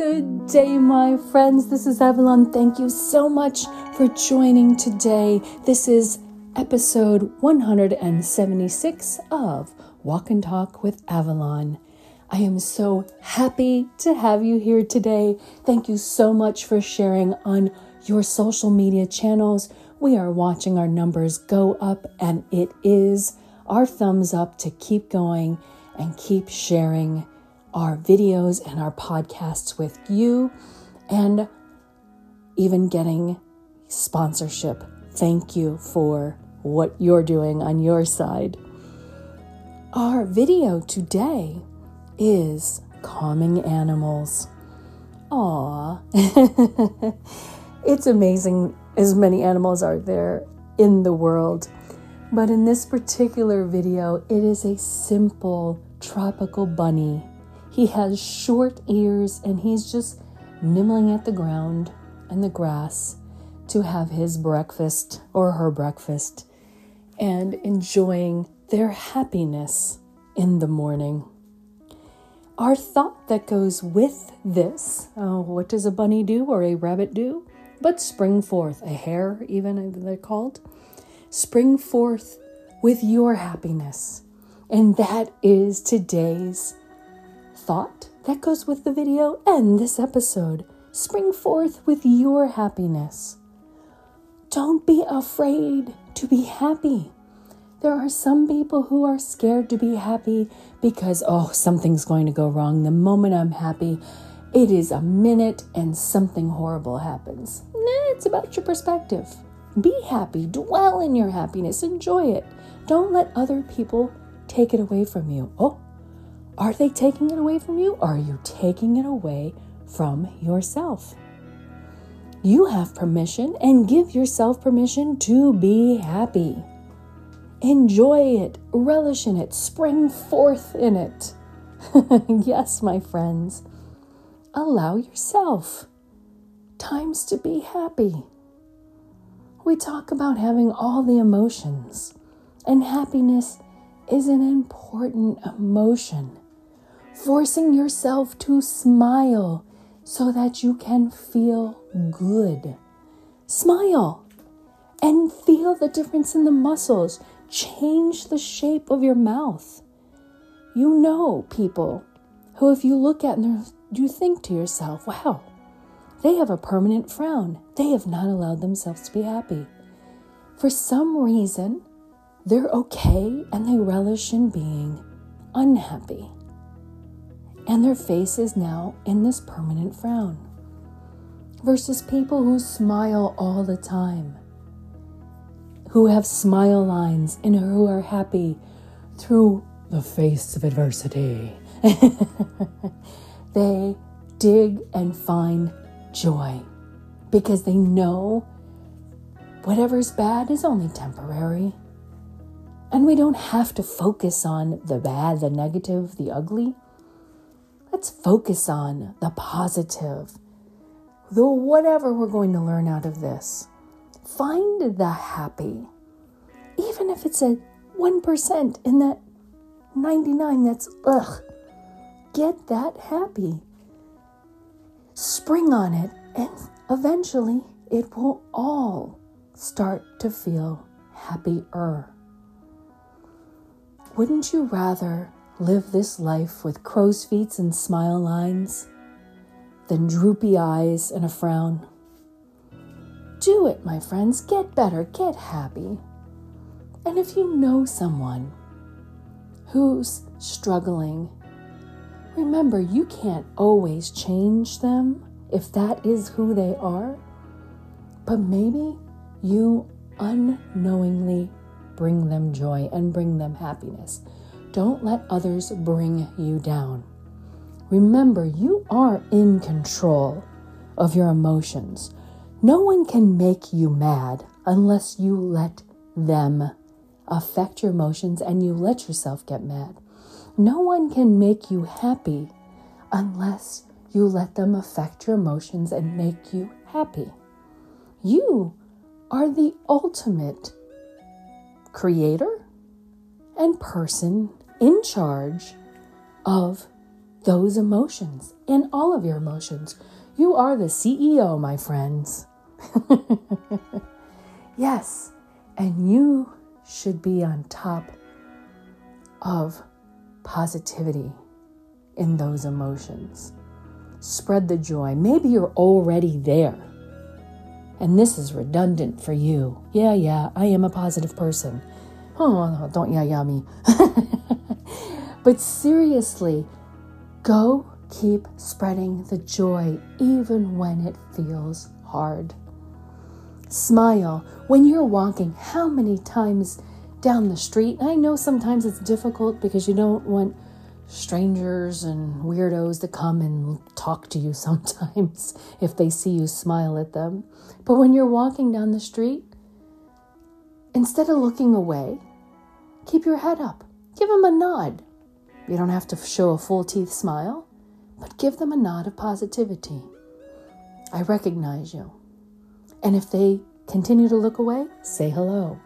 Good day, my friends. This is Avalon. Thank you so much for joining today. This is episode 176 of Walk and Talk with Avalon. I am so happy to have you here today. Thank you so much for sharing on your social media channels. We are watching our numbers go up, and it is our thumbs up to keep going and keep sharing our videos and our podcasts with you and even getting sponsorship. Thank you for what you're doing on your side. Our video today is calming animals. Aw. it's amazing as many animals are there in the world. But in this particular video, it is a simple tropical bunny. He has short ears and he's just nibbling at the ground and the grass to have his breakfast or her breakfast and enjoying their happiness in the morning. Our thought that goes with this oh, what does a bunny do or a rabbit do? But spring forth, a hare, even they're called. Spring forth with your happiness. And that is today's thought that goes with the video and this episode. Spring forth with your happiness. Don't be afraid to be happy. There are some people who are scared to be happy because, oh, something's going to go wrong. The moment I'm happy, it is a minute and something horrible happens. Nah, it's about your perspective. Be happy, dwell in your happiness, enjoy it. Don't let other people take it away from you. Oh, are they taking it away from you? Or Are you taking it away from yourself? You have permission and give yourself permission to be happy. Enjoy it, relish in it, spring forth in it. yes, my friends, allow yourself times to be happy. We talk about having all the emotions, and happiness is an important emotion. Forcing yourself to smile so that you can feel good. Smile and feel the difference in the muscles. Change the shape of your mouth. You know people who, if you look at them, you think to yourself, wow, they have a permanent frown. They have not allowed themselves to be happy. For some reason, they're okay and they relish in being unhappy. And their face is now in this permanent frown. Versus people who smile all the time who have smile lines and who are happy through the face of adversity. they dig and find joy because they know whatever's bad is only temporary. And we don't have to focus on the bad, the negative, the ugly. Let's focus on the positive, the whatever we're going to learn out of this. Find the happy, even if it's a 1% in that 99 that's ugh. Get that happy. Spring on it, and eventually it will all start to feel happier. Wouldn't you rather live this life with crow's feet and smile lines then droopy eyes and a frown? Do it, my friends. Get better, get happy. And if you know someone who's struggling, remember you can't always change them if that is who they are. But maybe you unknowingly bring them joy and bring them happiness. Don't let others bring you down. Remember, you are in control of your emotions. No one can make you mad unless you let them affect your emotions and you let yourself get mad. No one can make you happy unless you let them affect your emotions and make you happy. You are the ultimate creator and person in charge of those emotions and all of your emotions. You are the CEO, my friends. yes, and you should be on top of positivity in those emotions. Spread the joy. Maybe you're already there. And this is redundant for you. Yeah, yeah, I am a positive person. Oh, don't yeah, yeah me. but seriously, go keep spreading the joy even when it feels hard. Smile when you're walking. How many times down the street? I know sometimes it's difficult because you don't want strangers and weirdos to come and talk to you sometimes if they see you smile at them. But when you're walking down the street, instead of looking away, keep your head up. Give them a nod. You don't have to show a full teeth smile, but give them a nod of positivity. I recognize you. And if they continue to look away, say hello.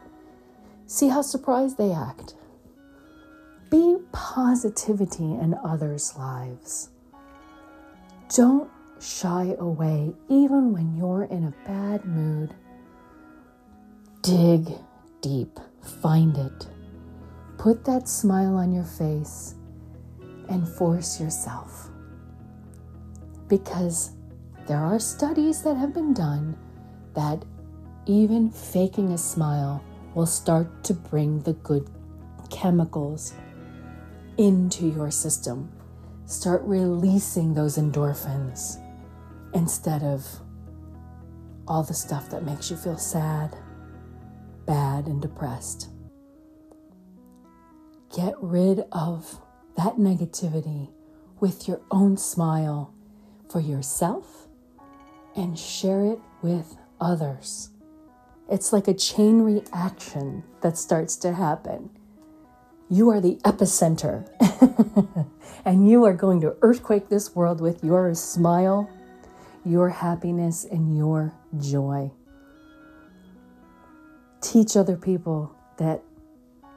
See how surprised they act. Be positivity in others' lives. Don't shy away even when you're in a bad mood. Dig deep, find it. Put that smile on your face and force yourself. Because there are studies that have been done that even faking a smile will start to bring the good chemicals into your system. Start releasing those endorphins instead of all the stuff that makes you feel sad, bad, and depressed. Get rid of that negativity with your own smile for yourself and share it with others. It's like a chain reaction that starts to happen. You are the epicenter, and you are going to earthquake this world with your smile, your happiness, and your joy. Teach other people that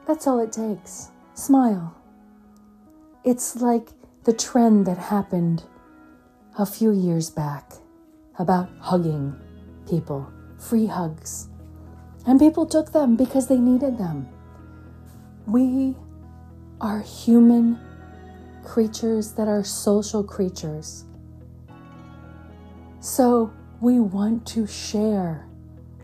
that's all it takes. Smile. It's like the trend that happened a few years back about hugging people, free hugs. And people took them because they needed them. We are human creatures that are social creatures. So we want to share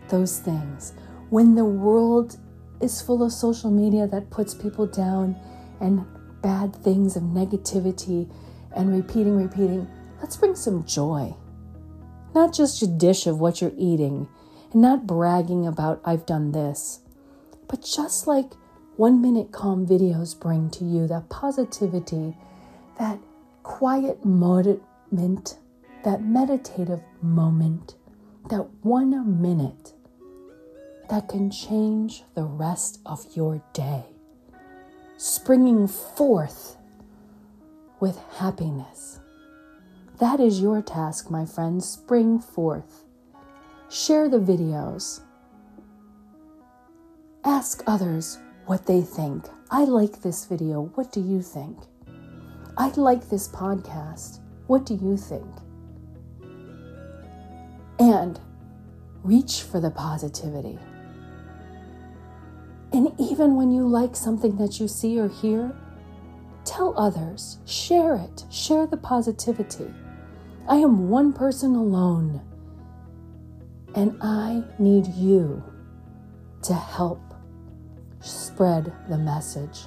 those things. When the world is full of social media that puts people down and bad things of negativity and repeating, repeating, let's bring some joy. Not just a dish of what you're eating and not bragging about, I've done this, but just like one minute calm videos bring to you that positivity, that quiet moment, that meditative moment, that one minute that can change the rest of your day, springing forth with happiness. That is your task, my friends. Spring forth. Share the videos. Ask others what they think. I like this video. What do you think? I like this podcast. What do you think? And reach for the positivity. And even when you like something that you see or hear, tell others, share it, share the positivity. I am one person alone. And I need you to help spread the message.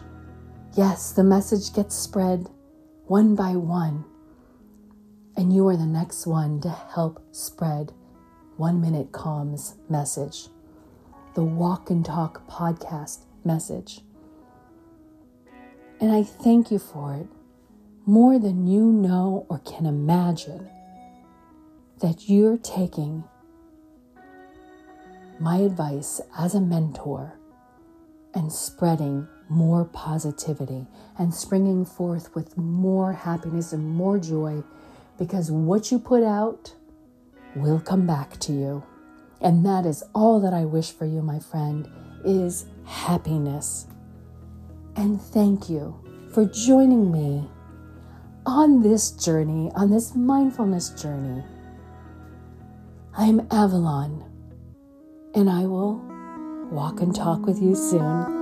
Yes, the message gets spread one by one. And you are the next one to help spread One Minute Calm's message, the Walk and Talk podcast message. And I thank you for it more than you know or can imagine that you're taking my advice as a mentor and spreading more positivity and springing forth with more happiness and more joy because what you put out will come back to you. And that is all that I wish for you, my friend, is happiness. And thank you for joining me on this journey, on this mindfulness journey. I'm Avalon, and I will walk and talk with you soon.